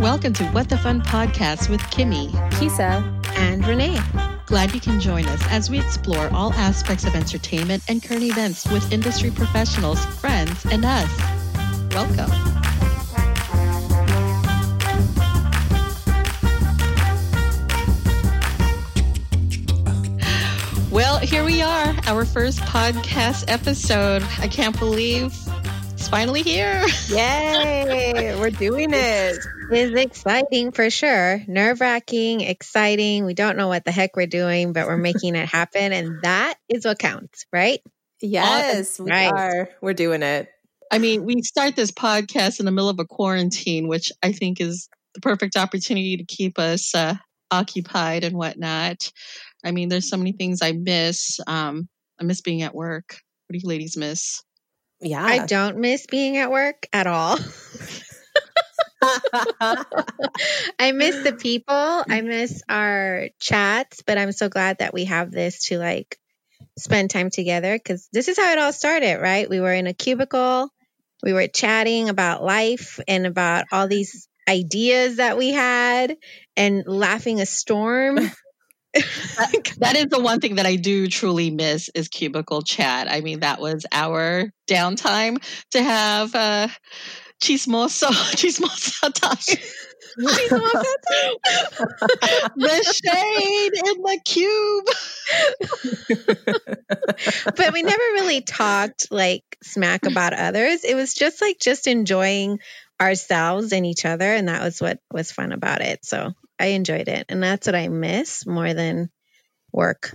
Welcome to What the Fun podcast with Kimmy, Kisa, and Renee. Glad you can join us as we explore all aspects of entertainment and current events with industry professionals, friends, and us. Welcome. Well, here we are, our first podcast episode. I can't believe finally here. Yay! We're doing it. It's exciting for sure. Nerve wracking, exciting. We don't know what the heck we're doing, but we're making it happen. And that is what counts, right? Yes, we Right. are. We're doing it. I mean, we start this podcast in the middle of a quarantine, which I think is the perfect opportunity to keep us uh, occupied and whatnot. I mean, there's so many things I miss. Um, I miss being at work. What do you ladies miss? Yeah. I don't miss being at work at all. I miss the people. I mm. miss our chats, but I'm so glad that we have this to like spend time together because this is how it all started, right? We were in a cubicle, we were chatting about life and about all these ideas that we had and laughing a storm. That is the one thing that I do truly miss is cubicle chat. I mean, that was our downtime to have uh, chismoso, chismosa time. the shade in the cube. but we never really talked like smack about others. It was just like just enjoying ourselves and each other. And that was what was fun about it. So I enjoyed it. And that's what I miss more than work.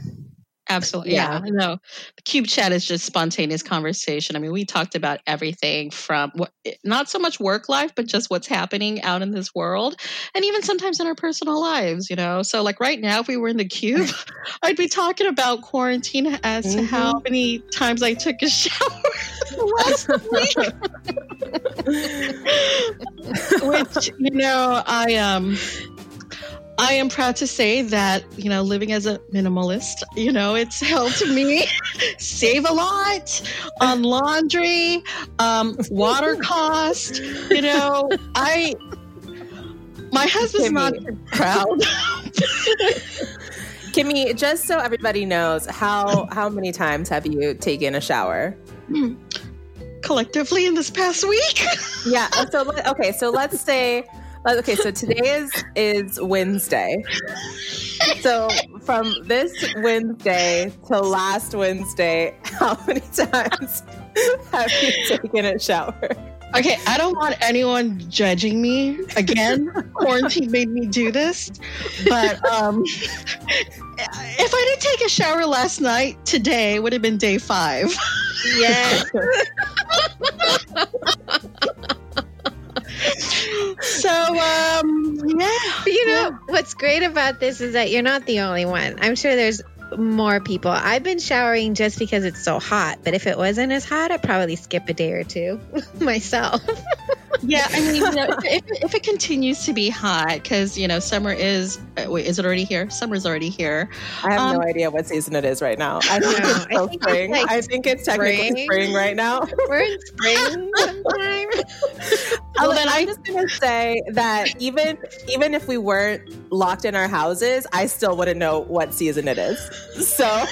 Absolutely. Yeah. Yeah. No, cube chat is just spontaneous conversation. I mean, we talked about everything from what, not so much work life, but just what's happening out in this world and even sometimes in our personal lives, you know? So, like right now, if we were in the cube, I'd be talking about quarantine as to how many times I took a shower last week. Which, you know, I, um, I am proud to say that, you know, living as a minimalist, you know, it's helped me save a lot on laundry, um, water cost. You know, I, my husband's not too proud. Kimmy, just so everybody knows, how how many times have you taken a shower? Collectively in this past week. Yeah. So okay. So let's say. Okay. So today is is Wednesday. So from this Wednesday to last Wednesday, how many times have you taken a shower? Okay, I don't want anyone judging me. Again, quarantine made me do this. But um if I didn't take a shower last night, today would have been day five. Yes. So um yeah. you know, what's great about this is that you're not the only one. I'm sure there's more people. I've been showering just because it's so hot, but if it wasn't as hot, I'd probably skip a day or two myself. Yeah, I mean, you know, if, if it continues to be hot, because you know, summer is uh, wait, is it already here? Summer's already here. I have no Um, idea what season it is right now. I think No, it's I think it's spring. like I think it's technically spring. spring right now. We're in spring sometime. Well, then I'm just gonna say that even even if we weren't locked in our houses, I still wouldn't know what season it is. So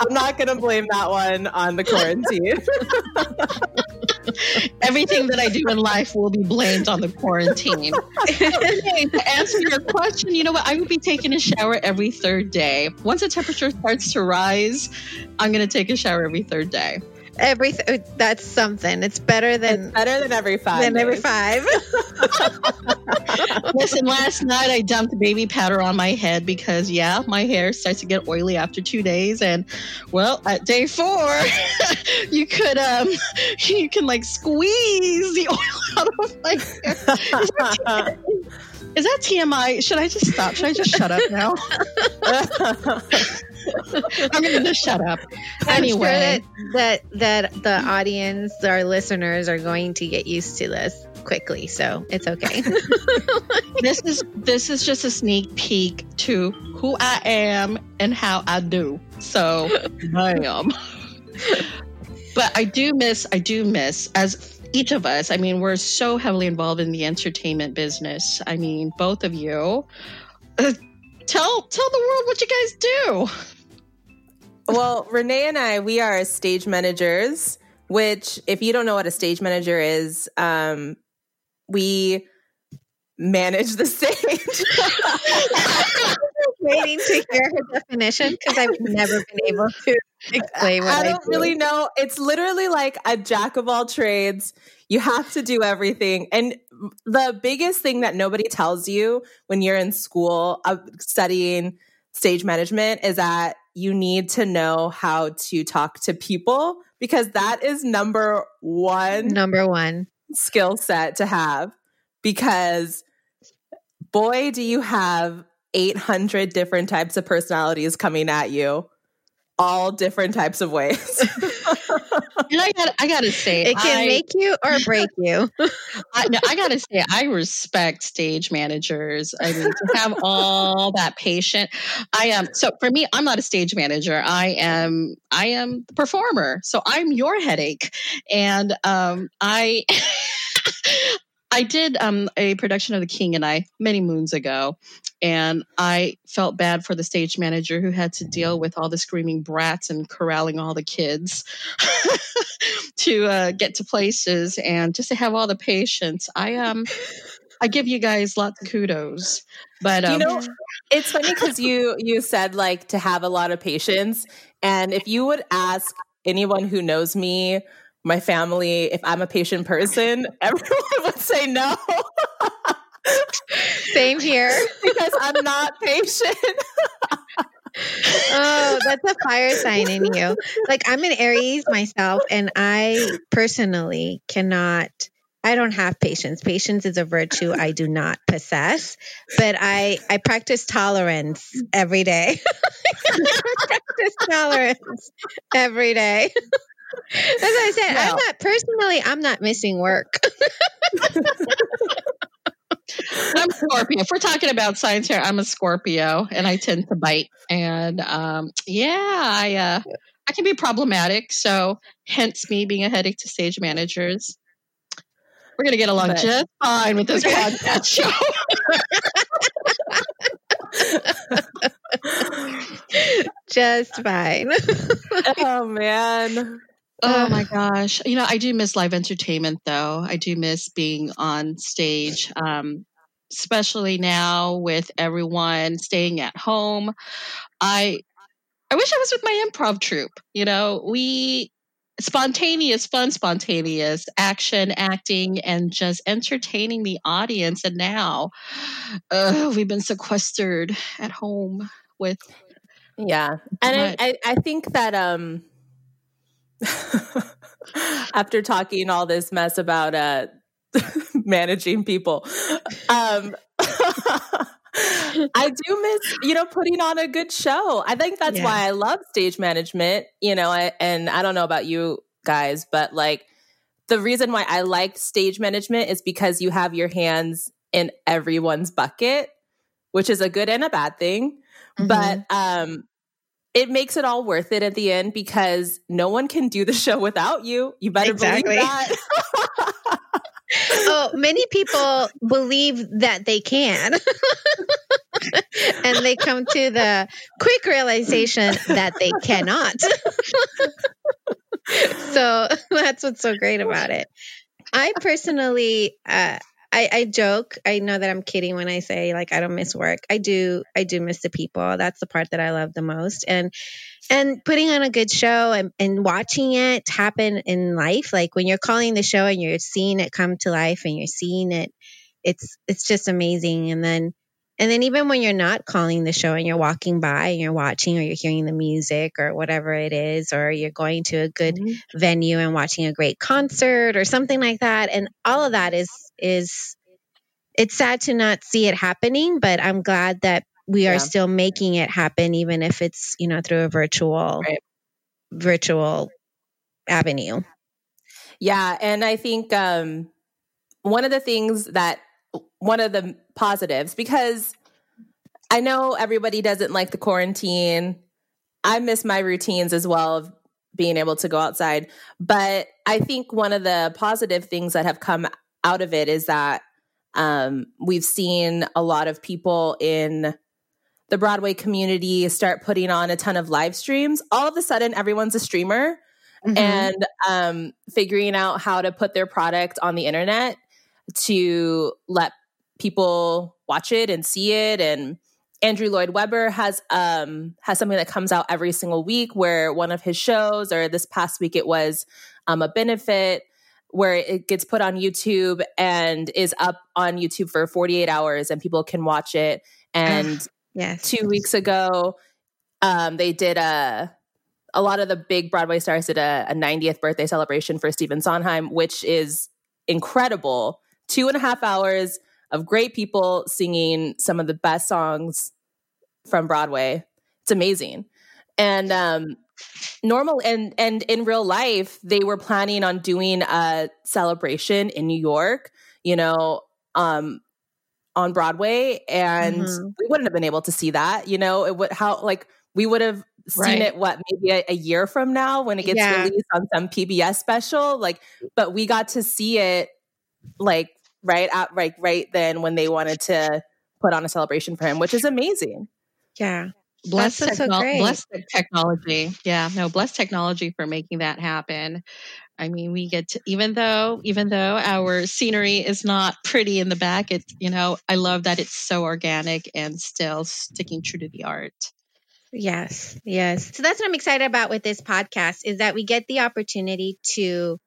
I'm not gonna blame that one on the quarantine. Everything that I do in life will be blamed on the quarantine. Okay, to answer your question, you know what? I would be taking a shower every third day. Once the temperature starts to rise, I'm going to take a shower every third day. Everything that's something. It's better It's than better than every five. than every five. Listen, last night I dumped baby powder on my head because, yeah, my hair starts to get oily after two days. And, well, at day four, you could, um, you can like squeeze the oil out of my hair. Is that TMI? Should I just stop? Should I just shut up now? I'm going to just shut up. I'm Anyway. sure that, that that the audience, our listeners, are going to get used to this quickly, so it's okay. this is this is just a sneak peek to who I am and how I do. So, bam. but I do miss, I do miss as each of us, I mean, we're so heavily involved in the entertainment business. I mean, both of you. Uh, Tell tell the world what you guys do. Well, Renee and I, we are stage managers. Which, if you don't know what a stage manager is, um, we manage the stage. waiting to hear her definition because I've never been able to explain what I, I don't do. really know. It's literally like a jack of all trades. You have to do everything. And the biggest thing that nobody tells you when you're in school uh, studying stage management is that you need to know how to talk to people because that is number one Number one. skill set to have because boy do you have 800 different types of personalities coming at you all different types of ways And I got I gotta say, It can I, make you or break you. I, no, I gotta say, I respect stage managers. I mean, to have all that patient. I am so for me, I'm not a stage manager. I am I am the performer. So I'm your headache, and um, I. I did um, a production of The King and I many moons ago, and I felt bad for the stage manager who had to deal with all the screaming brats and corralling all the kids to uh, get to places and just to have all the patience. I um, I give you guys lots of kudos, but um, you know it's funny because you you said like to have a lot of patience and if you would ask anyone who knows me my family if i'm a patient person everyone would say no Same here. because i'm not patient Oh, that's a fire sign in you. Like I'm an Aries myself, and I personally cannot. I don't have patience. Patience is a virtue I do not possess, but I I practice tolerance every day. I practice tolerance every day. As I said, I'm not personally. I'm not missing work. I'm Scorpio. If we're talking about signs here, I'm a Scorpio, and I tend to bite. And um, yeah, I uh, I can be problematic. So hence me being a headache to stage managers. We're gonna get along But- just fine with this podcast show. Just fine. oh man Oh my gosh. You know, I do miss live entertainment though. I do miss being on stage. Um, especially now with everyone staying at home. I I wish I was with my improv troupe. You know, we spontaneous, fun, spontaneous action, acting, and just entertaining the audience. And now uh, we've been sequestered at home with Yeah. And I, I, I think that um after talking all this mess about uh managing people, um I do miss, you know, putting on a good show. I think that's Yeah. why I love stage management, you know, I, and I don't know about you guys, but like the reason why I like stage management is because you have your hands in everyone's bucket, which is a good and a bad thing but um it makes it all worth it at the end because no one can do the show without you. You better Exactly. believe that. oh, many people believe that they can. and they come to the quick realization that they cannot. so that's what's so great about it. I personally, uh, I, I joke. I know that I'm kidding when I say like I don't miss work. I do. I do miss the people. That's the part that I love the most. And and putting on a good show and, and watching it happen in life, like when you're calling the show and you're seeing it come to life and you're seeing it, it's it's just amazing. And then and then even when you're not calling the show and you're walking by and you're watching or you're hearing the music or whatever it is, or you're going to a good mm-hmm. venue and watching a great concert or something like that and all of that is is it's sad to not see it happening but i'm glad that we are Yeah. still making it happen even if it's you know through a virtual Right. virtual avenue Yeah, and I think um one of the things that one of the positives because I know everybody doesn't like the quarantine. I miss my routines as well of being able to go outside. But I think one of the positive things that have come out of it is that um, we've seen a lot of people in the Broadway community start putting on a ton of live streams. All of a sudden, everyone's a streamer mm-hmm. and um, figuring out how to put their product on the internet to let people watch it and see it and Andrew Lloyd Webber has um has something that comes out every single week where one of his shows or this past week it was um a benefit where it gets put on YouTube and is up on YouTube for 48 hours and people can watch it and yes. 2 weeks ago um they did a a lot of the big Broadway stars did a, a 90th birthday celebration for Stephen Sondheim, which is incredible. Two and a half hours of great people singing some of the best songs from Broadway. It's amazing. And um, normal and and in real life, they were planning on doing a celebration in New York, you know, um, on Broadway, and mm-hmm. we wouldn't have been able to see that. You know, it would how like we would have seen right. it what maybe a, a, year from now when it gets yeah. released on some PBS special. Like, but we got to see it like right at right right then when they wanted to put on a celebration for him, which is amazing. Yeah. Bless, techno- so bless technology. Yeah, no, bless technology for making that happen. I mean, we get to even though even though our scenery is not pretty in the back, it's you know, I love that it's so organic and still sticking true to the art. Yes, yes. So that's what I'm excited about with this podcast is that we get the opportunity to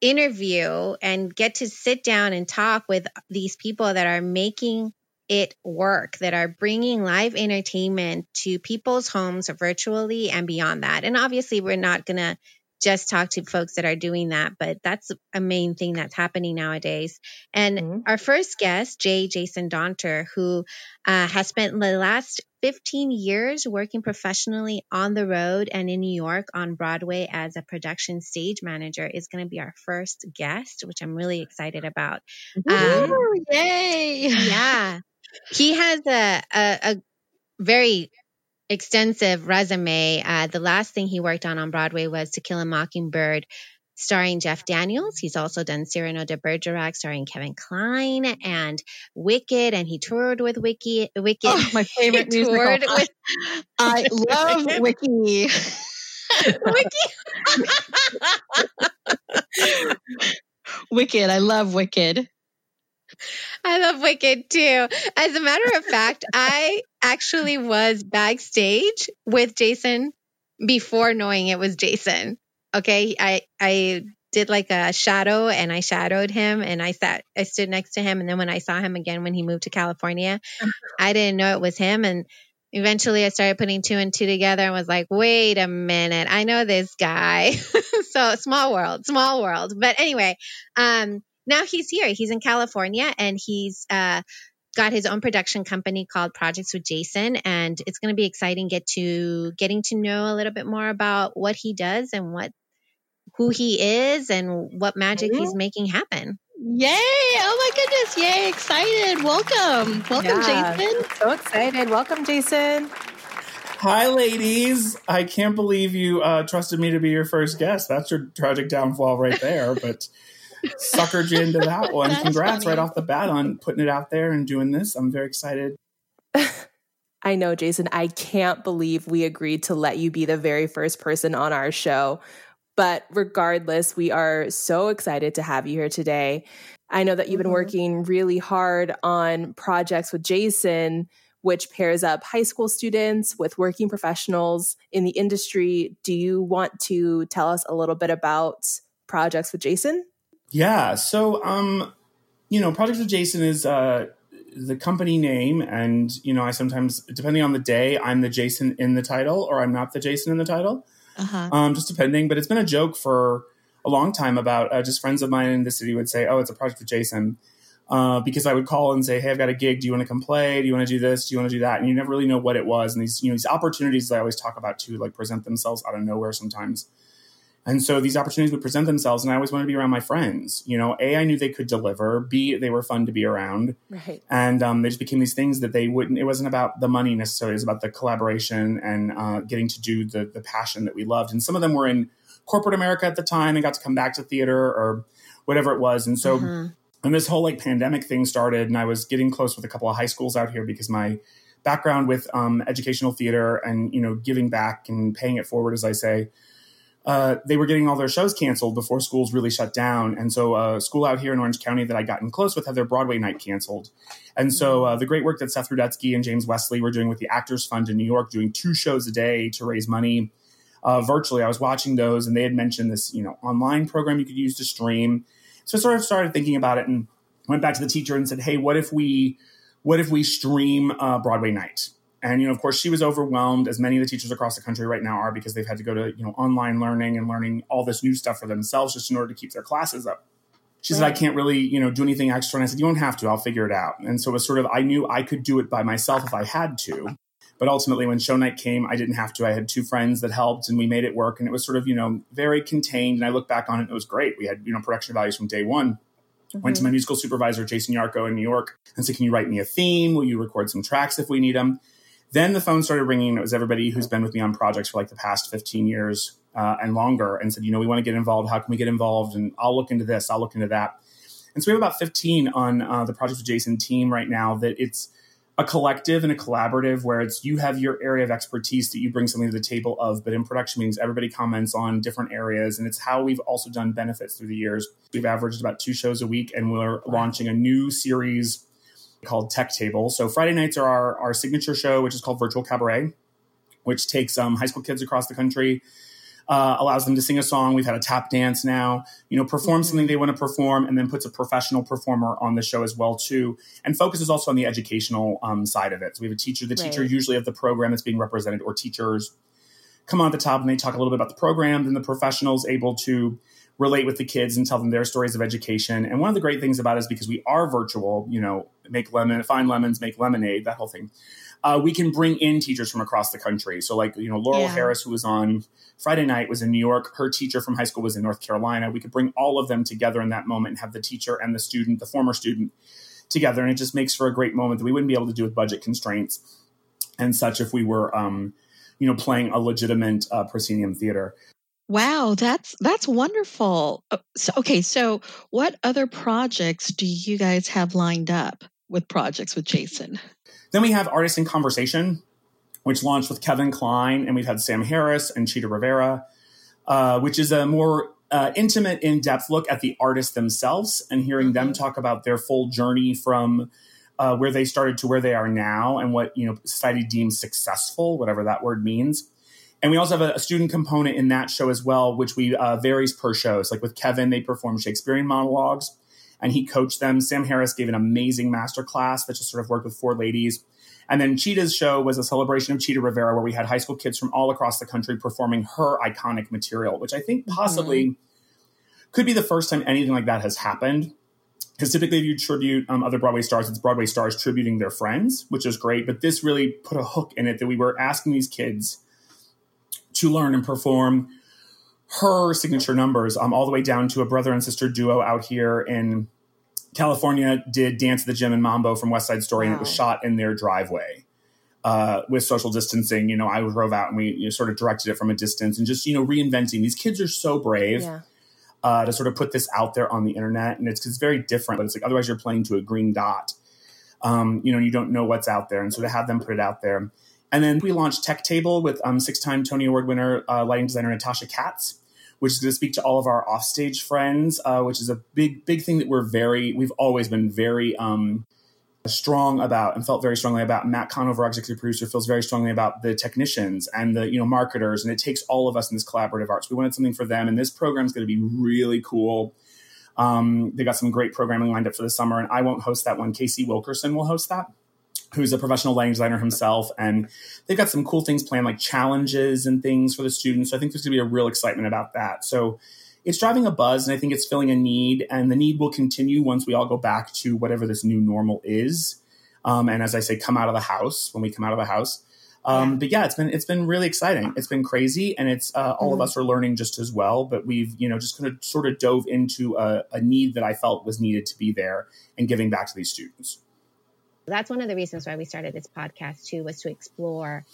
interview and get to sit down and talk with these people that are making it work, that are bringing live entertainment to people's homes virtually and beyond that. And obviously, we're not going to just talk to folks that are doing that, but that's a main thing that's happening nowadays. And mm-hmm. our first guest, J. Jason Daunter, who uh, has spent the last 15 years working professionally on the road and in New York on Broadway as a production stage manager, is going to be our first guest, which I'm really excited about. Um, yay! Yeah. He has a, a, a very extensive resume. Uh, the last thing he worked on on Broadway was To Kill a Mockingbird, starring Jeff Daniels. He's also done Cyrano de Bergerac, starring Kevin Kline, and Wicked, and he toured with Wiki. Wicked, oh, my favorite musical. With- I love Wiki. Wiki. Wicked. I love Wicked. I love Wicked too. As a matter of fact, I actually was backstage with Jason before knowing it was Jason. Okay. I, I did like a shadow and I shadowed him and I sat, I stood next to him. And then when I saw him again when he moved to California, I didn't know it was him. And eventually I started putting two and two together and was like, wait a minute, I know this guy. so small world, small world. But anyway, um, now he's here. He's in California and he's uh, got his own production company called Projects with Jason, and it's going to be exciting get to getting to know a little bit more about what he does and what who he is and what magic mm-hmm. he's making happen. Yay! Oh my goodness! Yay! Excited! Welcome, welcome, yeah, Jason. So excited! Welcome, Jason. Hi, ladies. I can't believe you uh, trusted me to be your first guest. That's your tragic downfall right there. But suckered you into that one. Congrats funny. right off the bat on putting it out there and doing this. I'm very excited. I know, Jason. I can't believe we agreed to let you be the very first person on our show. But regardless, we are so excited to have you here today. I know that you've been mm-hmm. working really hard on projects with Jason, which pairs up high school students with working professionals in the industry. Do you want to tell us a little bit about projects with Jason? Yeah. So, um, you know, Project with Jason is uh, the company name, and you know, I sometimes, depending on the day, I'm the Jason in the title, or I'm not the Jason in the title. Uh-huh. Um, just depending. But it's been a joke for a long time about uh, just friends of mine in the city would say, "Oh, it's a Project with Jason." Uh, because I would call and say, "Hey, I've got a gig. Do you want to come play? Do you want to do this? Do you want to do that?" And you never really know what it was. And these, you know, these opportunities that I always talk about too, like present themselves out of nowhere sometimes. And so these opportunities would present themselves, and I always wanted to be around my friends. You know, A, I knew they could deliver. B, they were fun to be around. Right. And um, they just became these things that they wouldn't, it wasn't about the money necessarily, it was about the collaboration and uh, getting to do the, the passion that we loved. And some of them were in corporate America at the time and got to come back to theater or whatever it was. And so, Mhm. when this whole like pandemic thing started, and I was getting close with a couple of high schools out here because my background with um, educational theater and you know giving back and paying it forward, as I say, uh, they were getting all their shows canceled before schools really shut down. And so, a school out here in Orange County that I gotten close with had their Broadway night canceled. And so, uh, the great work that Seth Rudetsky and James Wesley were doing with the Actors Fund in New York, doing two shows a day to raise money uh, virtually. I was watching those, and they had mentioned this, you know, online program you could use to stream. So, I sort of started thinking about it and went back to the teacher and said, "Hey, what if we, what if we stream uh, Broadway night?" And you know, of course, she was overwhelmed, as many of the teachers across the country right now are, because they've had to go to you know online learning and learning all this new stuff for themselves just in order to keep their classes up. She said, "I can't really you know do anything extra," and I said, "You don't have to. I'll figure it out." And so it was sort of I knew I could do it by myself if I had to. But ultimately, when show night came, I didn't have to. I had two friends that helped, and we made it work. And it was sort of, you know, very contained. And I look back on it, it was great. We had, you know, production values from day one. Went to mm-hmm. my musical supervisor, Jason Yarcho, in New York, and said, "Can you write me a theme? Will you record some tracks if we need them?" Then the phone started ringing. It was everybody who's been with me on projects for like the past 15 years uh, and longer, and said, "You know, we want to get involved. How can we get involved?" And I'll look into this. I'll look into that. And so we have about 15 on uh, the Project with Jason team right now. That it's a collective and a collaborative where it's you have your area of expertise that you bring something to the table of, but in production meetings, everybody comments on different areas. And it's how we've also done benefits through the years. We've averaged about two shows a week, and we're launching a new series called Tech Table. So Friday nights are our, our signature show, which is called Virtual Cabaret, which takes um, high school kids across the country uh, allows them to sing a song. We've had a tap dance now, you know, perform something they want to perform, and then puts a professional performer on the show as well too, and focuses also on the educational um, side of it. So we have a teacher, the teacher usually of the program that's being represented, or teachers come on at the top and they talk a little bit about the program. Then the professionals able to relate with the kids and tell them their stories of education. And one of the great things about it is because we are virtual, you know, make lemon, find lemons, make lemonade, that whole thing. Uh, we can bring in teachers from across the country. So, like, you know, Laurel Yeah. Harris, who was on Friday night, was in New York. Her teacher from high school was in North Carolina. We could bring all of them together in that moment and have the teacher and the student, the former student, together. And it just makes for a great moment that we wouldn't be able to do with budget constraints and such if we were, um, you know, playing a legitimate uh, proscenium theater. Wow, that's that's wonderful. Uh, So, okay, so what other projects do you guys have lined up with projects with Jason? Then we have Artists in Conversation, which launched with Kevin Kline, and we've had Sam Harris and Chita Rivera, uh, which is a more uh, intimate, in depth look at the artists themselves and hearing them talk about their full journey from uh, where they started to where they are now and what you know society deems successful, whatever that word means. And we also have a, a student component in that show as well, which we uh, varies per show. So, like with Kevin, they perform Shakespearean monologues, and he coached them. Sam Harris gave an amazing master class that just sort of worked with four ladies. And then Chita's show was a celebration of Chita Rivera, where we had high school kids from all across the country performing her iconic material, which I think possibly could be the first time anything like that has happened. Because typically, if you tribute um, other Broadway stars, it's Broadway stars tributing their friends, which is great. But this really put a hook in it that we were asking these kids to learn and perform her signature numbers, um, all the way down to a brother and sister duo out here in California did Dance at the Gym and Mambo from West Side Story, and it was shot in their driveway uh, with social distancing. You know, I drove out and we you know, sort of directed it from a distance and just, you know, reinventing. These kids are so brave Yeah. uh, to sort of put this out there on the internet. And it's, it's very different, but it's like otherwise you're playing to a green dot. Um, you know, you don't know what's out there. And so to have them put it out there. And then we launched Tech Table with um, six time Tony Award winner, uh, lighting designer Natasha Katz, which is going to speak to all of our offstage friends, uh, which is a big, big thing that we're very, we've always been very um, strong about and felt very strongly about. Matt Conover, our executive producer, feels very strongly about the technicians and the you know marketers, and it takes all of us in this collaborative arts. We wanted something for them, and this program is going to be really cool. Um, they got some great programming lined up for the summer, and I won't host that one. Casey Wilkerson will host that, who's a professional lighting designer himself, and they've got some cool things planned, like challenges and things for the students. So I think there's going to be a real excitement about that. So it's driving a buzz, and I think it's filling a need, and the need will continue once we all go back to whatever this new normal is. Um, and as I say, come out of the house when we come out of the house. Um, But yeah, it's been it's been really exciting. It's been crazy, and it's uh, all of us are learning just as well. But we've you know just kind of sort of dove into a, a need that I felt was needed to be there and giving back to these students. That's one of the reasons why we started this podcast too, was to explore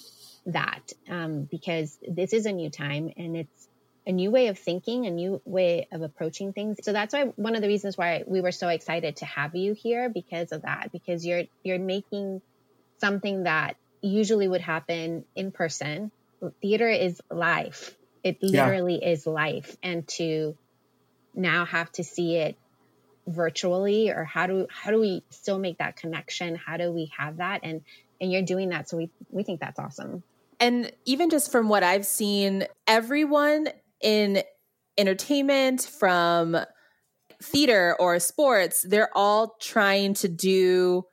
that um, because this is a new time and it's a new way of thinking, a new way of approaching things. So that's why one of the reasons why we were so excited to have you here because of that, because you're you're making something that usually would happen in person. Theater is life. It literally yeah. is life. And to now have to see it virtually or how do how do we still make that connection? How do we have that? And and you're doing that. So we we think that's awesome. And even just from what I've seen, everyone in entertainment from theater or sports, they're all trying to do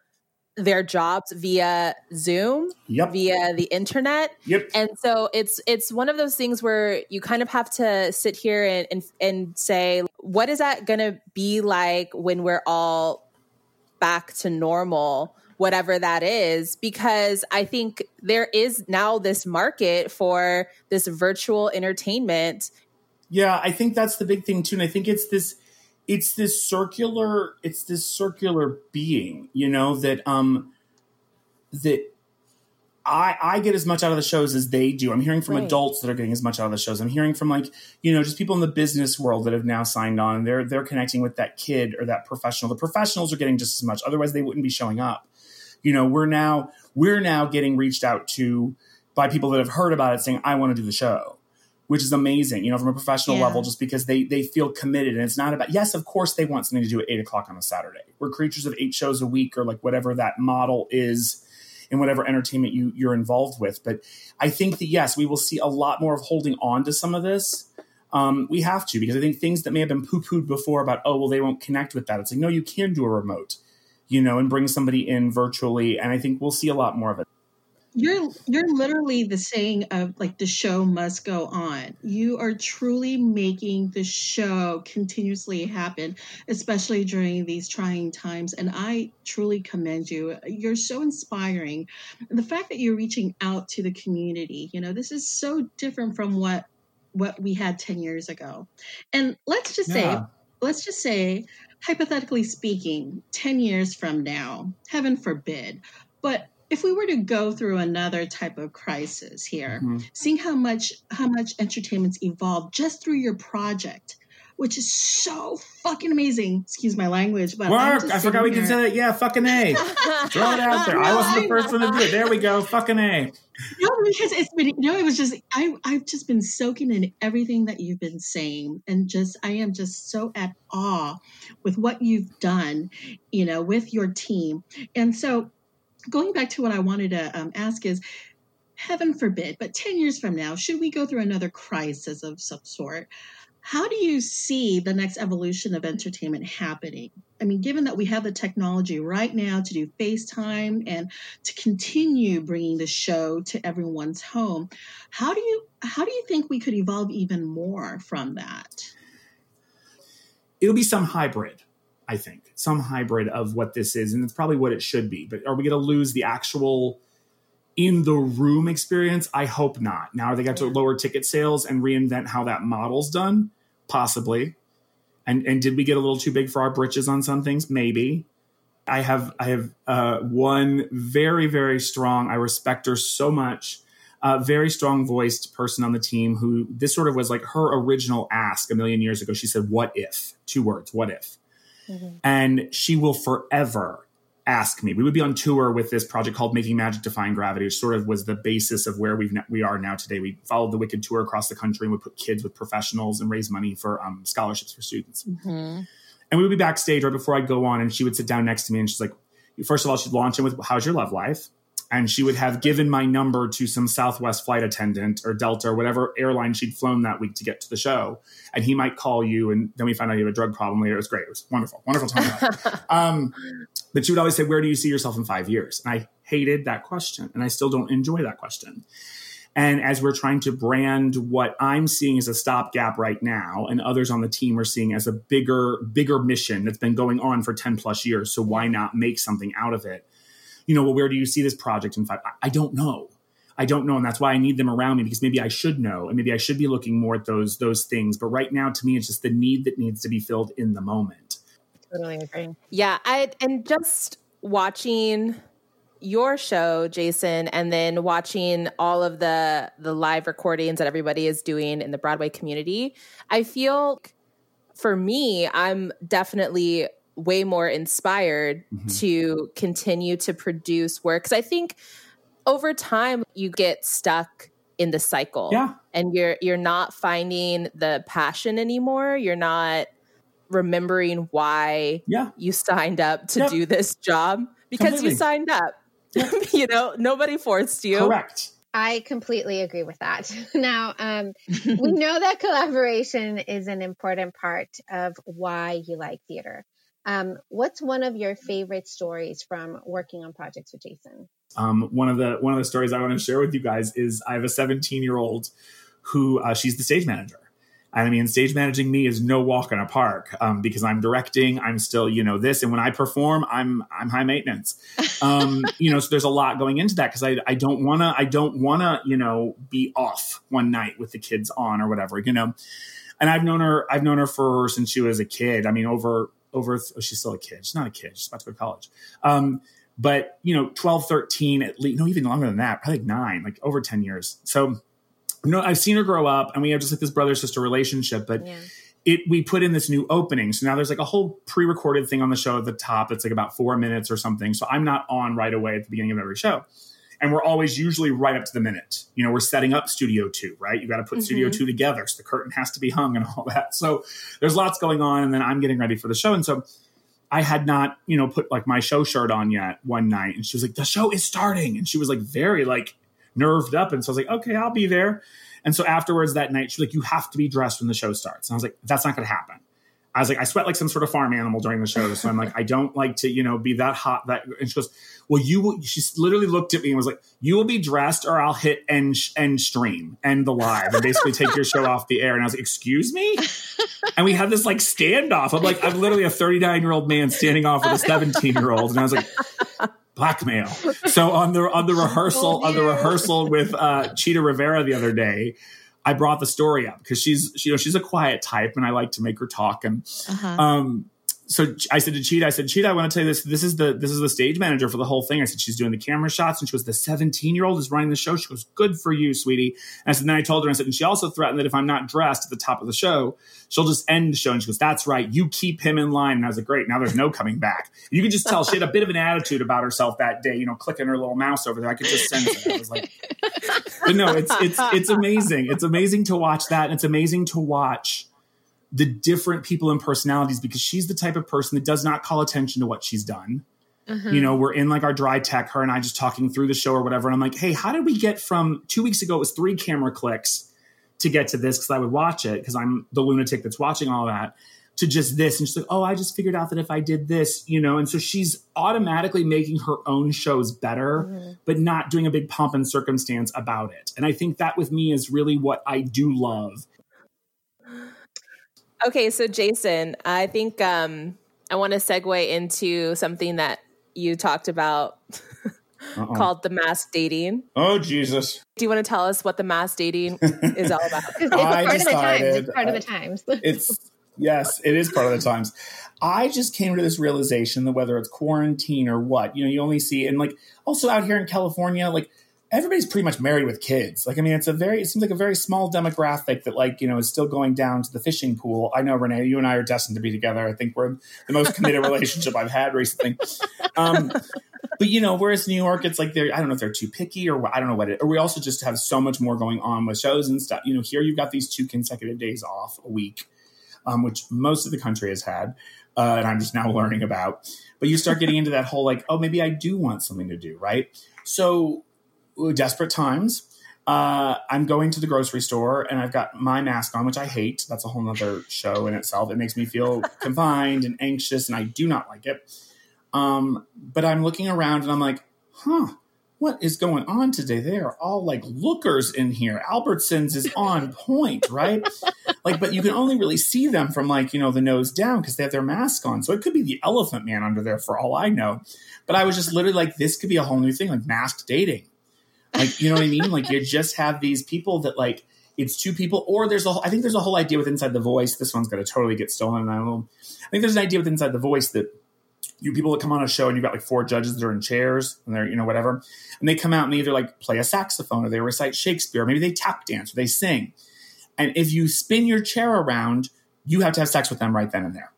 their jobs via Zoom, yep. via the internet. Yep. And so it's it's one of those things where you kind of have to sit here and and, and say, what is that going to be like when we're all back to normal? Whatever that is, because I think there is now this market for this virtual entertainment. Yeah, I think that's the big thing too. And I think it's this it's this circular it's this circular being you know that um that I, I get as much out of the shows as they do. I'm hearing from right. adults that are getting as much out of the shows. I'm hearing from like, you know, just people in the business world that have now signed on and they're they're connecting with that kid or that professional. The professionals are getting just as much. Otherwise they wouldn't be showing up. You know, we're now we're now getting reached out to by people that have heard about it saying, I want to do the show which is amazing, you know, from a professional yeah. level, just because they they feel committed. And it's not about yes, of course they want something to do at eight o'clock on a Saturday. We're creatures of eight shows a week or like whatever that model is in whatever entertainment you you're involved with. But I think that yes, we will see a lot more of holding on to some of this. Um, we have to because I think things that may have been poo pooed before about oh well they won't connect with that. It's like no, you can do a remote, you know, and bring somebody in virtually, and I think we'll see a lot more of it. You're you're literally the saying of like the show must go on. You are truly making the show continuously happen, especially during these trying times. And I truly commend you. You're so inspiring. The fact that you're reaching out to the community, you know, this is so different from what what we had 10 years ago. And let's just yeah. say, let's just say, hypothetically speaking, 10 years from now, heaven forbid, but if we were to go through another type of crisis here, mm-hmm. seeing how much how much entertainment's evolved just through your project, which is so fucking amazing. Excuse my language, but work. I forgot we can say that. Yeah, fucking a. Throw it out there. No, I wasn't the first one to do it. There we go. Fucking a. No, because it's been. You know, it was just. I I've just been soaking in everything that you've been saying, and just I am just so at awe with what you've done. You know, with your team, and so going back to what I wanted to um, ask is heaven forbid, but 10 years from now, should we go through another crisis of some sort? How do you see the next evolution of entertainment happening? I mean, given that we have the technology right now to do FaceTime and to continue bringing the show to everyone's home, how do you how do you think we could evolve even more from that? It'll be some hybrid I think some hybrid of what this is, and it's probably what it should be. But are we going to lose the actual in the room experience? I hope not. Now are they got to lower ticket sales and reinvent how that model's done? Possibly. And and did we get a little too big for our britches on some things? Maybe. I have I have uh, one very very strong. I respect her so much. Uh, very strong voiced person on the team who this sort of was like her original ask a million years ago. She said, "What if?" Two words. What if? Mm-hmm. And she will forever ask me. We would be on tour with this project called Making Magic Defying Gravity, which sort of was the basis of where we we are now today. We followed the Wicked tour across the country and would put kids with professionals and raise money for um, scholarships for students. Mm-hmm. And we would be backstage right before I'd go on, and she would sit down next to me, and she's like, first of all, she'd launch in with, "How's your love life?" And she would have given my number to some Southwest flight attendant or Delta or whatever airline she'd flown that week to get to the show. And he might call you, and then we found out you have a drug problem later. It was great. It was wonderful, wonderful time. um, but she would always say, "Where do you see yourself in five years?" And I hated that question, and I still don't enjoy that question. And as we're trying to brand what I'm seeing as a stopgap right now, and others on the team are seeing as a bigger, bigger mission that's been going on for 10 plus years. So why not make something out of it? You know, well, where do you see this project in five? I, I don't know. I don't know, and that's why I need them around me because maybe I should know, and maybe I should be looking more at those those things. But right now, to me, it's just the need that needs to be filled in the moment. Totally agree. Yeah, I and just watching your show, Jason, and then watching all of the the live recordings that everybody is doing in the Broadway community, I feel for me, I'm definitely way more inspired mm-hmm. to continue to produce work because I think over time you get stuck in the cycle. Yeah. And you're you're not finding the passion anymore. You're not remembering why yeah. you signed up to yep. do this job because Completely. you signed up. Yep. you know, nobody forced you. Correct. I completely agree with that. Now, um, we know that collaboration is an important part of why you like theater. Um, what's one of your favorite stories from working on projects with Jason? Um, one of the one of the stories I want to share with you guys is I have a 17 year old who uh, she's the stage manager. And I mean, stage managing me is no walk in a park um, because I'm directing. I'm still, you know, this, and when I perform, I'm I'm high maintenance. Um, you know, so there's a lot going into that because I I don't wanna I don't wanna you know be off one night with the kids on or whatever, you know. And I've known her I've known her for since she was a kid. I mean, over over oh, she's still a kid. She's not a kid. She's about to go to college. Um, but you know 12 13 at least no even longer than that probably like nine like over 10 years so you know i've seen her grow up and we have just like this brother sister relationship but yeah. it we put in this new opening so now there's like a whole pre-recorded thing on the show at the top it's like about four minutes or something so i'm not on right away at the beginning of every show and we're always usually right up to the minute you know we're setting up studio two right you got to put mm-hmm. studio two together so the curtain has to be hung and all that so there's lots going on and then i'm getting ready for the show and so I had not, you know, put like my show shirt on yet one night. And she was like, the show is starting. And she was like very like nerved up. And so I was like, okay, I'll be there. And so afterwards that night, she's like, you have to be dressed when the show starts. And I was like, that's not going to happen. I was like, I sweat like some sort of farm animal during the show. So I'm like, I don't like to, you know, be that hot. That and she goes, well, you will. She literally looked at me and was like, you will be dressed, or I'll hit end end stream, end the live, and basically take your show off the air. And I was like, excuse me. And we had this like standoff. I'm like, I'm literally a 39 year old man standing off with a 17 year old, and I was like. Blackmail. So on the on the rehearsal oh, on the rehearsal with uh, Chita Rivera the other day, I brought the story up because she's she, you know she's a quiet type and I like to make her talk and uh-huh. um so I said to Chita, I said, Chita, I want to tell you this. This is the this is the stage manager for the whole thing. I said, she's doing the camera shots, and she was the 17 year old is running the show. She goes, good for you, sweetie. And I said, then I told her, I said, and she also threatened that if I'm not dressed at the top of the show, she'll just end the show. And she goes, that's right, you keep him in line. And I was like, great. Now there's no coming back. You could just tell she had a bit of an attitude about herself that day. You know, clicking her little mouse over there. I could just sense it. I was like, but no, it's it's it's amazing. It's amazing to watch that. And it's amazing to watch the different people and personalities because she's the type of person that does not call attention to what she's done. Uh-huh. You know, we're in like our dry tech, her and I just talking through the show or whatever. And I'm like, hey, how did we get from two weeks ago, it was three camera clicks to get to this? Cause I would watch it because I'm the lunatic that's watching all that to just this. And she's like, oh, I just figured out that if I did this, you know, and so she's automatically making her own shows better, mm-hmm. but not doing a big pomp and circumstance about it. And I think that with me is really what I do love Okay, so Jason, I think um, I want to segue into something that you talked about called the mass dating. Oh Jesus! Do you want to tell us what the mass dating is all about? it's I part decided, of the times. It's part of the times. it's yes, it is part of the times. I just came to this realization that whether it's quarantine or what, you know, you only see and like also out here in California, like everybody's pretty much married with kids. Like, I mean, it's a very, it seems like a very small demographic that, like, you know, is still going down to the fishing pool. I know, Renee, you and I are destined to be together. I think we're the most committed relationship I've had recently. Um, but, you know, whereas New York, it's like they're, I don't know if they're too picky or I don't know what it, or we also just have so much more going on with shows and stuff. You know, here you've got these two consecutive days off a week, um, which most of the country has had. Uh, and I'm just now learning about. But you start getting into that whole like, oh, maybe I do want something to do, right? So desperate times. Uh, I'm going to the grocery store and I've got my mask on, which I hate. That's a whole nother show in itself. It makes me feel confined and anxious, and I do not like it. Um, but I'm looking around and I'm like, huh, what is going on today? They are all like lookers in here. Albertsons is on point, right? like, but you can only really see them from like, you know, the nose down because they have their mask on. So it could be the elephant man under there for all I know. But I was just literally like, this could be a whole new thing, like masked dating Like, you know what I mean? Like, you just have these people that like it's two people, or there's a. whole- I think there's a whole idea with Inside the Voice. This one's going to totally get stolen. I will. I think there's an idea with Inside the Voice that you people that come on a show and you've got like four judges that are in chairs and they're you know whatever, and they come out and they either like play a saxophone or they recite Shakespeare, or maybe they tap dance or they sing, and if you spin your chair around, you have to have sex with them right then and there.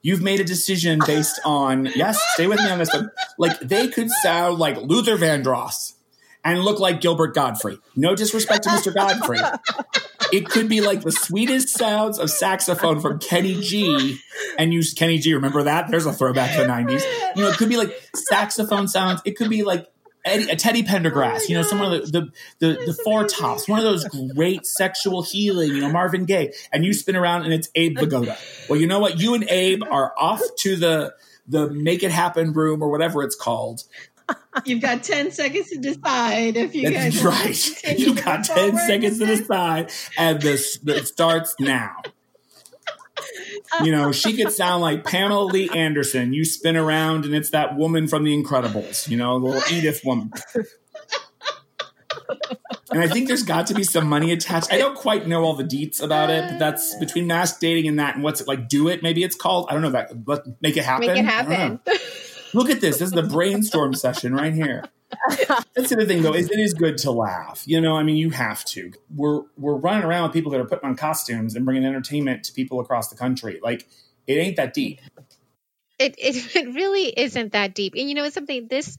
You've made a decision based on yes. Stay with me on this one. Like they could sound like Luther Vandross and look like Gilbert Gottfried. No disrespect to Mr. Godfrey. It could be like the sweetest sounds of saxophone from Kenny G. And you, Kenny G, remember that? There's a throwback to the 90s. You know, it could be like saxophone sounds. It could be like Eddie, a Teddy Pendergrass, you know, some of the, the, the, the four tops, one of those great sexual healing, you know, Marvin Gaye. And you spin around and it's Abe Vigoda. Well, you know what? You and Abe are off to the, the make it happen room or whatever it's called. You've got 10 seconds to decide if you That's guys want to right. continue You got 10 seconds to decide, and this it starts now. You know, she could sound like Pamela Lee Anderson. You spin around, and it's that woman from The Incredibles, you know, the little Edith woman. And I think there's got to be some money attached. I don't quite know all the deets about it, but that's between mass dating and that, and what's it like? Do it? Maybe it's called. I don't know that. Let make it happen. Make it I don't know. happen. Look at this. This is the brainstorm session right here. That's the other thing, though, is it is good to laugh. You know, I mean, you have to. We're we're running around with people that are putting on costumes and bringing entertainment to people across the country. Like, it ain't that deep. it, it it really isn't that deep and you know it's something this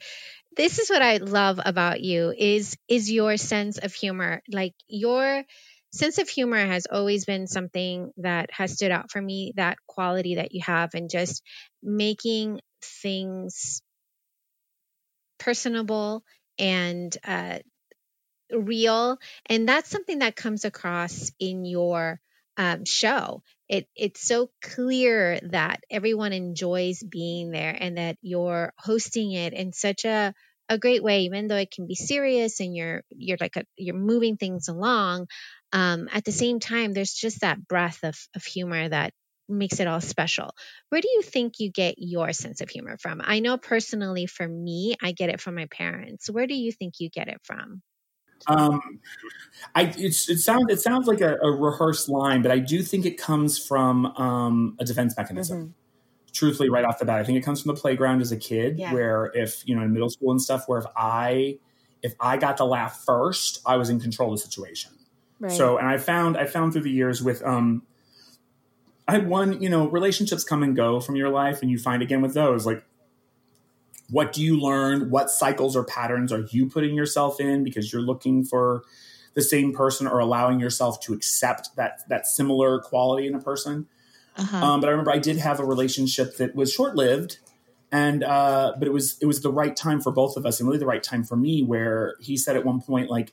this is what i love about you is is your sense of humor like your sense of humor has always been something that has stood out for me that quality that you have and just making things personable and uh, real and that's something that comes across in your um, show. It it's so clear that everyone enjoys being there and that you're hosting it in such a a great way even though it can be serious and you're you're like a, you're moving things along um, at the same time there's just that breath of, of humor that makes it all special where do you think you get your sense of humor from i know personally for me i get it from my parents where do you think you get it from Um, I it's, it sounds it sounds like a, a rehearsed line, but I do think it comes from um, a defense mechanism. Truthfully, right off the bat, I think it comes from the playground as a kid, Yeah. where if you know in middle school and stuff, where if I if I got the laugh first, I was in control of the situation. Right. So, and I found I found through the years with um, I had one, you know, relationships come and go from your life, and you find again with those like, what do you learn? What cycles or patterns are you putting yourself in because you're looking for the same person or allowing yourself to accept that that similar quality in a person? Uh-huh. Um, but I remember I did have a relationship that was short lived, and uh, but it was it was the right time for both of us, and really the right time for me. Where he said at one point, like,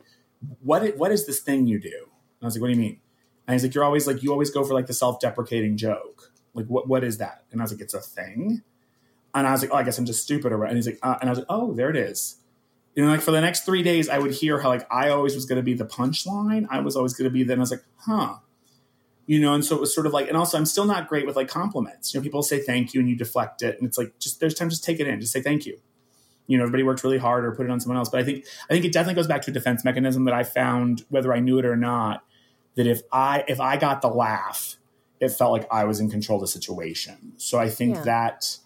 "What what is this thing you do?" And I was like, "What do you mean?" And he's like, "You're always like you always go for like the self deprecating joke. Like, what what is that?" And I was like, "It's a thing." And I was like, "Oh, I guess I'm just stupid." Or what?" and he's like, uh, and I was like, "Oh, there it is." Know, like for the next three days, I would hear how like I always was going to be the punchline. I was always going to be. Then I was like, "Huh." you know and so it was sort of like and also i'm still not great with like compliments you know people say thank you and you deflect it and it's like just there's time just take it in just say thank you you know everybody worked really hard or put it on someone else but i think i think it definitely goes back to a defense mechanism that i found whether i knew it or not that if i if i got the laugh it felt like i was in control of the situation so i think Yeah. that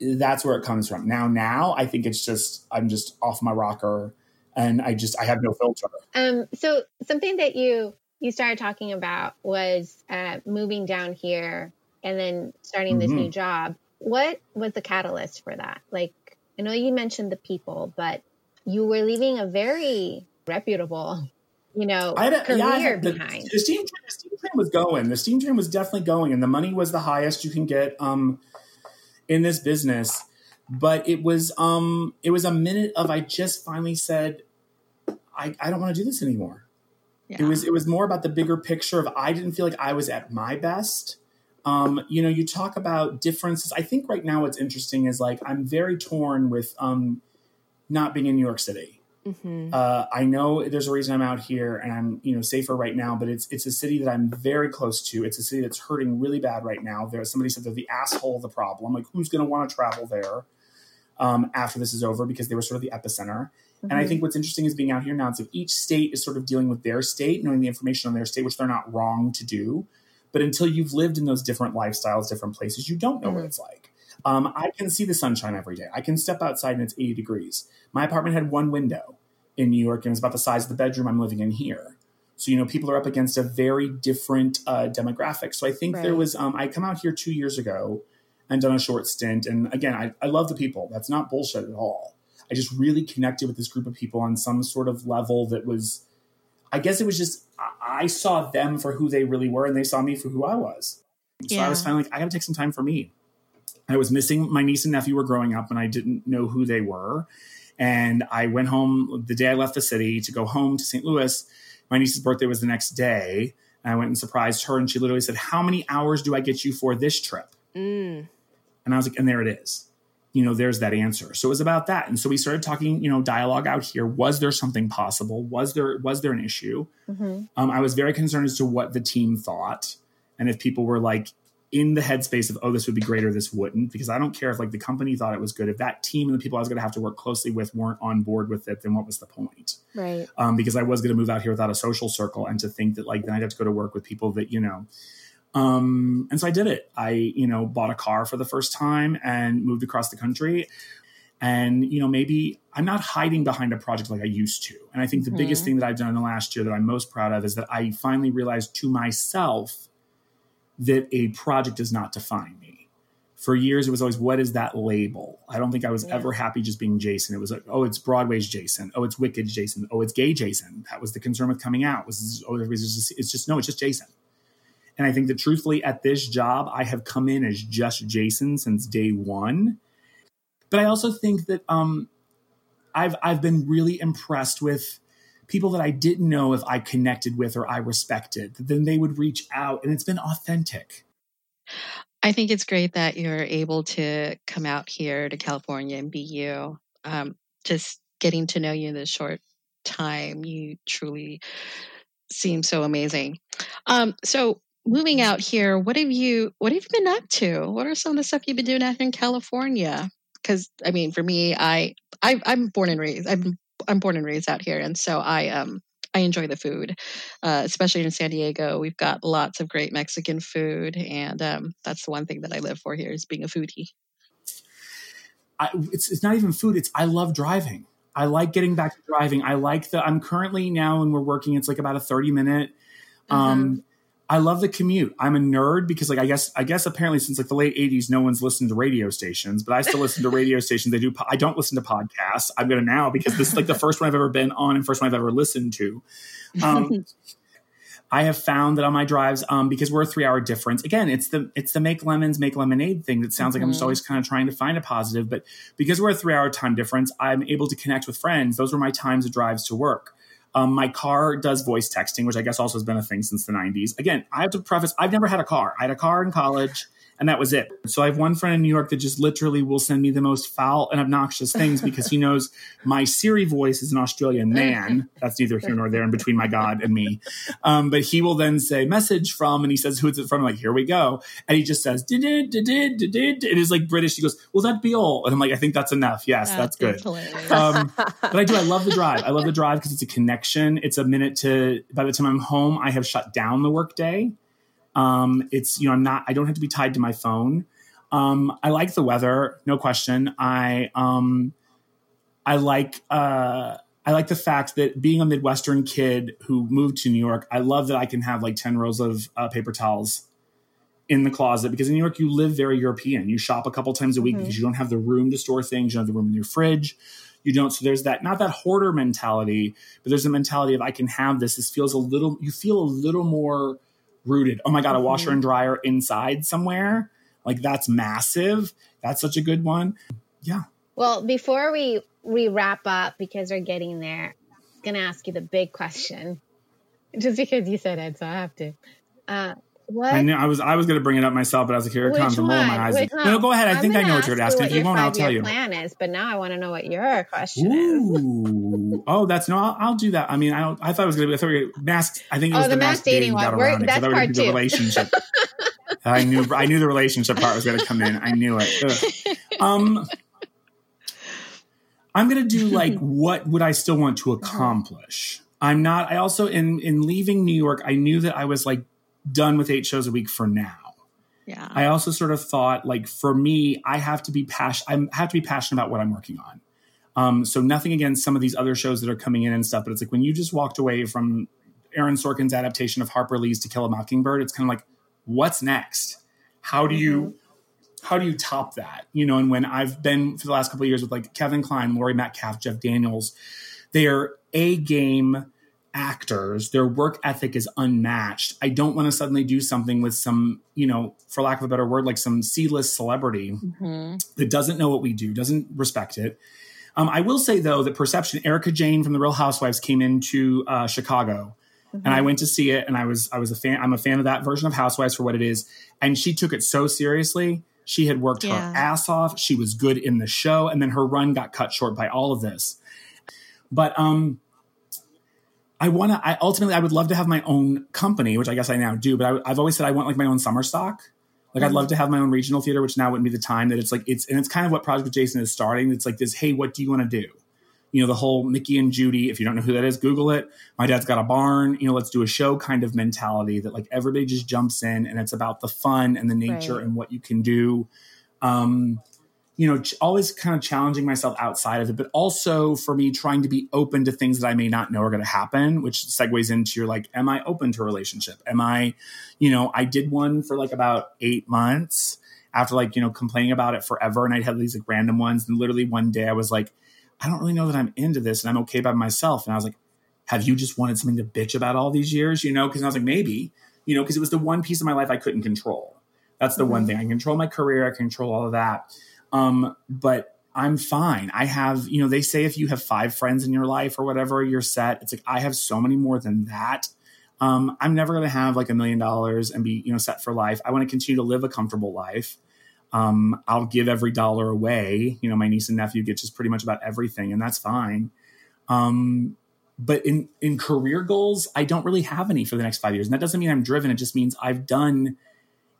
that's where it comes from now now i think it's just i'm just off my rocker and i just i have no filter Um, so something that you you started talking about was uh, moving down here and then starting this Mhm. new job. What was the catalyst for that? Like, I know you mentioned the people, but you were leaving a very reputable, you know, I had a, career yeah, had- the, behind. the steam train, the steam train was going. The steam train was definitely going, and the money was the highest you can get um, in this business. But it was um, it was a minute of I just finally said, I, I don't want to do this anymore. yeah. It was it was more about the bigger picture of I didn't feel like I was at my best. Um, you know, you talk about differences. I think right now what's interesting is like I'm very torn with um, not being in New York City. Mhm. Uh, I know there's a reason I'm out here and I'm you know safer right now, but it's it's a city that I'm very close to. It's a city that's hurting really bad right now. There, somebody said they're the asshole of the problem. Like who's going to want to travel there? um, after this is over because they were sort of the epicenter. And I Mhm. think what's interesting is being out here now. So each state is sort of dealing with their state, knowing the information on their state, which they're not wrong to do. But until you've lived in those different lifestyles, different places, you don't know what Mhm. it's like. Um, I can see the sunshine every day. I can step outside and it's 80 degrees. My apartment had one window in New York and it's about the size of the bedroom I'm living in here. So, you know, people are up against a very different uh, demographic. So I think there was, um, I come out here two years ago and done a short stint. And again, I, I love the people. That's not bullshit at all. I just really connected with this group of people on some sort of level that was, I guess it was just, I- I saw them for who they really were and they saw me for who I was. So I was finally like, I got to take some time for me. I was missing my niece and nephew were growing up and I didn't know who they were. And I went home the day I left the city to go home to St. Louis. My niece's birthday was the next day. And I went and surprised her and she literally said, How many hours do I get you for this trip? Mm. And I was like, and there it is. You know, there's that answer. So it was about that. And so we started talking, you know, dialogue out here. Was there something possible? Was there was there an issue? Mhm. Um, I was very concerned as to what the team thought and if people were like in the headspace of, oh, this would be great or this wouldn't, because I don't care if like the company thought it was good. If that team and the people I was going to have to work closely with weren't on board with it, then what was the point? Right. um, because I was going to move out here without a social circle, and to think that like then I'd have to go to work with people that you know. Um, and so I did it. I you know bought a car for the first time and moved across the country. And you know maybe I'm not hiding behind a project like I used to. And I think the biggest Mhm. thing that I've done in the last year that I'm most proud of is that I finally realized to myself that a project does not define me. For years, it was always, what is that label? I don't think I was Yeah. ever happy just being Jason. It was like, oh, it's Broadway's Jason. Oh, it's Wicked's Jason. Oh, it's gay Jason. That was the concern with coming out. Was oh, everybody's just, it's just no, it's just Jason. And I think that truthfully, at this job, I have come in as just Jason since day one. But I also think that um, I've I've been really impressed with people that I didn't know if I connected with or I respected. Then they would reach out, and it's been authentic. I think it's great that you're able to come out here to California and be you. Um, just getting to know you in this short time, you truly seem so amazing. Um, so moving out here, what have you what have you been up to? What are some of the stuff you've been doing out here in California? Because I mean, for me, I, I I'm born and raised. I'm I'm born and raised out here, and so I um I enjoy the food, uh, especially in San Diego. We've got lots of great Mexican food, and um, that's the one thing that I live for here is being a foodie. I, it's it's not even food. It's I love driving. I like getting back to driving. I like the. I'm currently now, and we're working. It's like about a 30 minute. Um, I love the commute. I'm a nerd because, like, I guess, I guess apparently since like the late '80s, no one's listened to radio stations, but I still listen to radio stations. They do. po- I don't listen to podcasts. I'm gonna now because this is like the first one I've ever been on and first one I've ever listened to. Um, I have found that on my drives, um, because we're a three hour difference. Again, it's the it's the make lemons, make lemonade thing that sounds like I'm just Mhm. always kind of trying to find a positive. But because we're a three hour time difference, I'm able to connect with friends. Those were my times of drives to work. Um, my car does voice texting, which I guess also has been a thing since the 90s. Again, I have to preface, I've never had a car. I had a car in college and that was it. So I have one friend in New York that just literally will send me the most foul and obnoxious things because he knows my Siri voice is an Australian man. That's neither here nor there in between my God and me. Um, but he will then say message from, and he says, who is it from? I'm like, here we go. And he just says, did it, did it, did it. It is like British. He goes, will that be all? And I'm like, I think that's enough. Yes, that's good. Um, but I do. I love the drive. I love the drive because it's a connection. It's a minute to. By the time I'm home, I have shut down the workday. Um, it's you know I'm not. I don't have to be tied to my phone. Um, I like the weather, no question. I um, I like uh, I like the fact that being a Midwestern kid who moved to New York, I love that I can have like ten rows of uh, paper towels in the closet because in New York you live very European. You shop a couple times a week Mhm. because you don't have the room to store things. You don't have the room in your fridge. You don't. So there's that not that hoarder mentality, but there's a mentality of I can have this. This feels a little. You feel a little more rooted. Oh my god, a washer and dryer inside somewhere. Like that's massive. That's such a good one. Yeah. Well, before we we wrap up because we're getting there, I'm gonna ask you the big question. Just because you said it, so I have to. Uh, what? I knew I was I was going to bring it up myself, but I was like, here it comes. I'm rolling my eyes. Which No, no, go ahead. I I'm think I know what you're ask asking. what If you won't, I'll tell you. Plan is, but now I want to know what your question is. Oh, that's no. I'll, I'll do that. I mean, I don't. I thought it was going to be. I thought we were masks. I think it Oh, was the the mass mask dating dating one. We're- around it. 'cause I that's we were part the two. relationship. I knew. I knew the relationship part was going to come in. I knew it. Ugh. Um. I'm going to do like what would I still want to accomplish? I'm not I also in in leaving New York, I knew that I was like done with 8 shows a week for now. Yeah. I also sort of thought like for me, I have to be passionate I have to be passionate about what I'm working on. Um, so nothing against some of these other shows that are coming in and stuff, but it's like when you just walked away from Aaron Sorkin's adaptation of Harper Lee's To Kill a Mockingbird, it's kind of like, what's next? How do you how do you top that? You know, and when I've been for the last couple of years with like Kevin Kline, Laurie Metcalf, Jeff Daniels, they are a game actors. Their work ethic is unmatched. I don't want to suddenly do something with some, you know, for lack of a better word, like some C-list celebrity Mm-hmm. that doesn't know what we do, doesn't respect it. Um, I will say though that Perception, Erika Jayne from The Real Housewives came into uh, Chicago, and I went to see it, and I was I was a fan. I'm a fan of that version of Housewives for what it is, and she took it so seriously. She had worked Yeah. her ass off. She was good in the show, and then her run got cut short by all of this. But um, I want to. I ultimately I would love to have my own company, which I guess I now do. But I, I've always said I want like my own summer stock. Like I'd love to have my own regional theater, which now wouldn't be the time that it's like it's and it's kind of what Project Jason is starting. It's like this, hey, what do you want to do? You know, the whole Mickey and Judy, if you don't know who that is, Google it. My dad's got a barn, you know, let's do a show kind of mentality that like everybody just jumps in and it's about the fun and the nature Right. and what you can do. Um, you know, always kind of challenging myself outside of it, but also for me trying to be open to things that I may not know are going to happen, which segues into your like, am I open to a relationship? Am I, you know, I did one for like about eight months after like, you know, complaining about it forever. And I'd have these like random ones. And literally one day I was like, I don't really know that I'm into this and I'm okay by myself. And I was like, have you just wanted something to bitch about all these years? You know, because I was like, maybe, you know, because it was the one piece of my life I couldn't control. That's the one mm-hmm. thing. I control my career, I control all of that. Um, but I'm fine. I have, you know, they say if you have five friends in your life or whatever, you're set. It's like I have so many more than that. Um, I'm never going to have like a million dollars and be, you know, set for life. I want to continue to live a comfortable life. Um, I'll give every dollar away. You know, my niece and nephew get just pretty much about everything, and that's fine. Um, but in in career goals, I don't really have any for the next five years, and that doesn't mean I'm driven. It just means I've done.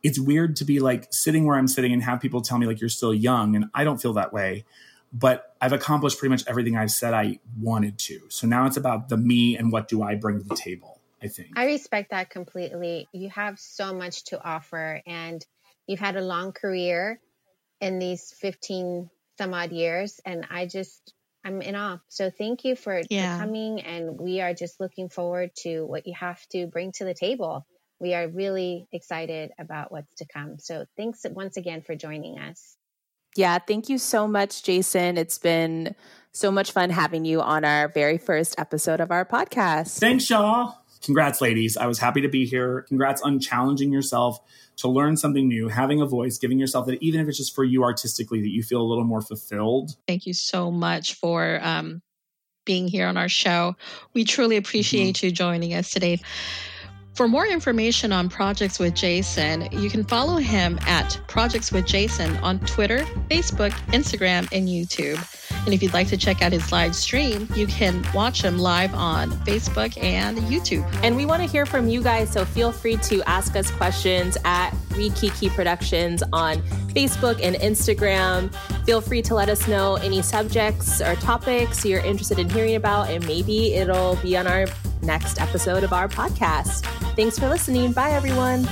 It's weird to be like sitting where I'm sitting and have people tell me like you're still young, and I don't feel that way. But I've accomplished pretty much everything I've said I wanted to. So now it's about the me and what do I bring to the table. I think. I respect that completely. You have so much to offer, and you've had a long career in these 15 some odd years. And I just, I'm in awe. So thank you for, for Yeah. coming. And we are just looking forward to what you have to bring to the table. We are really excited about what's to come. So thanks once again for joining us. Yeah, thank you so much, Jason. It's been so much fun having you on our very first episode of our podcast. Thanks, y'all. Congrats, ladies. I was happy to be here. Congrats on challenging yourself to learn something new, having a voice, giving yourself that, even if it's just for you artistically, that you feel a little more fulfilled. Thank you so much for um, being here on our show. We truly appreciate you joining us today. For more information on Projects with Jason, you can follow him at Projects with Jason on Twitter, Facebook, Instagram, and YouTube. And if you'd like to check out his live stream, you can watch him live on Facebook and YouTube. And we want to hear from you guys, so feel free to ask us questions at Read Kiki Productions on Facebook and Instagram. Feel free to let us know any subjects or topics you're interested in hearing about, and maybe it'll be on our next episode of our podcast. Thanks for listening. Bye, everyone.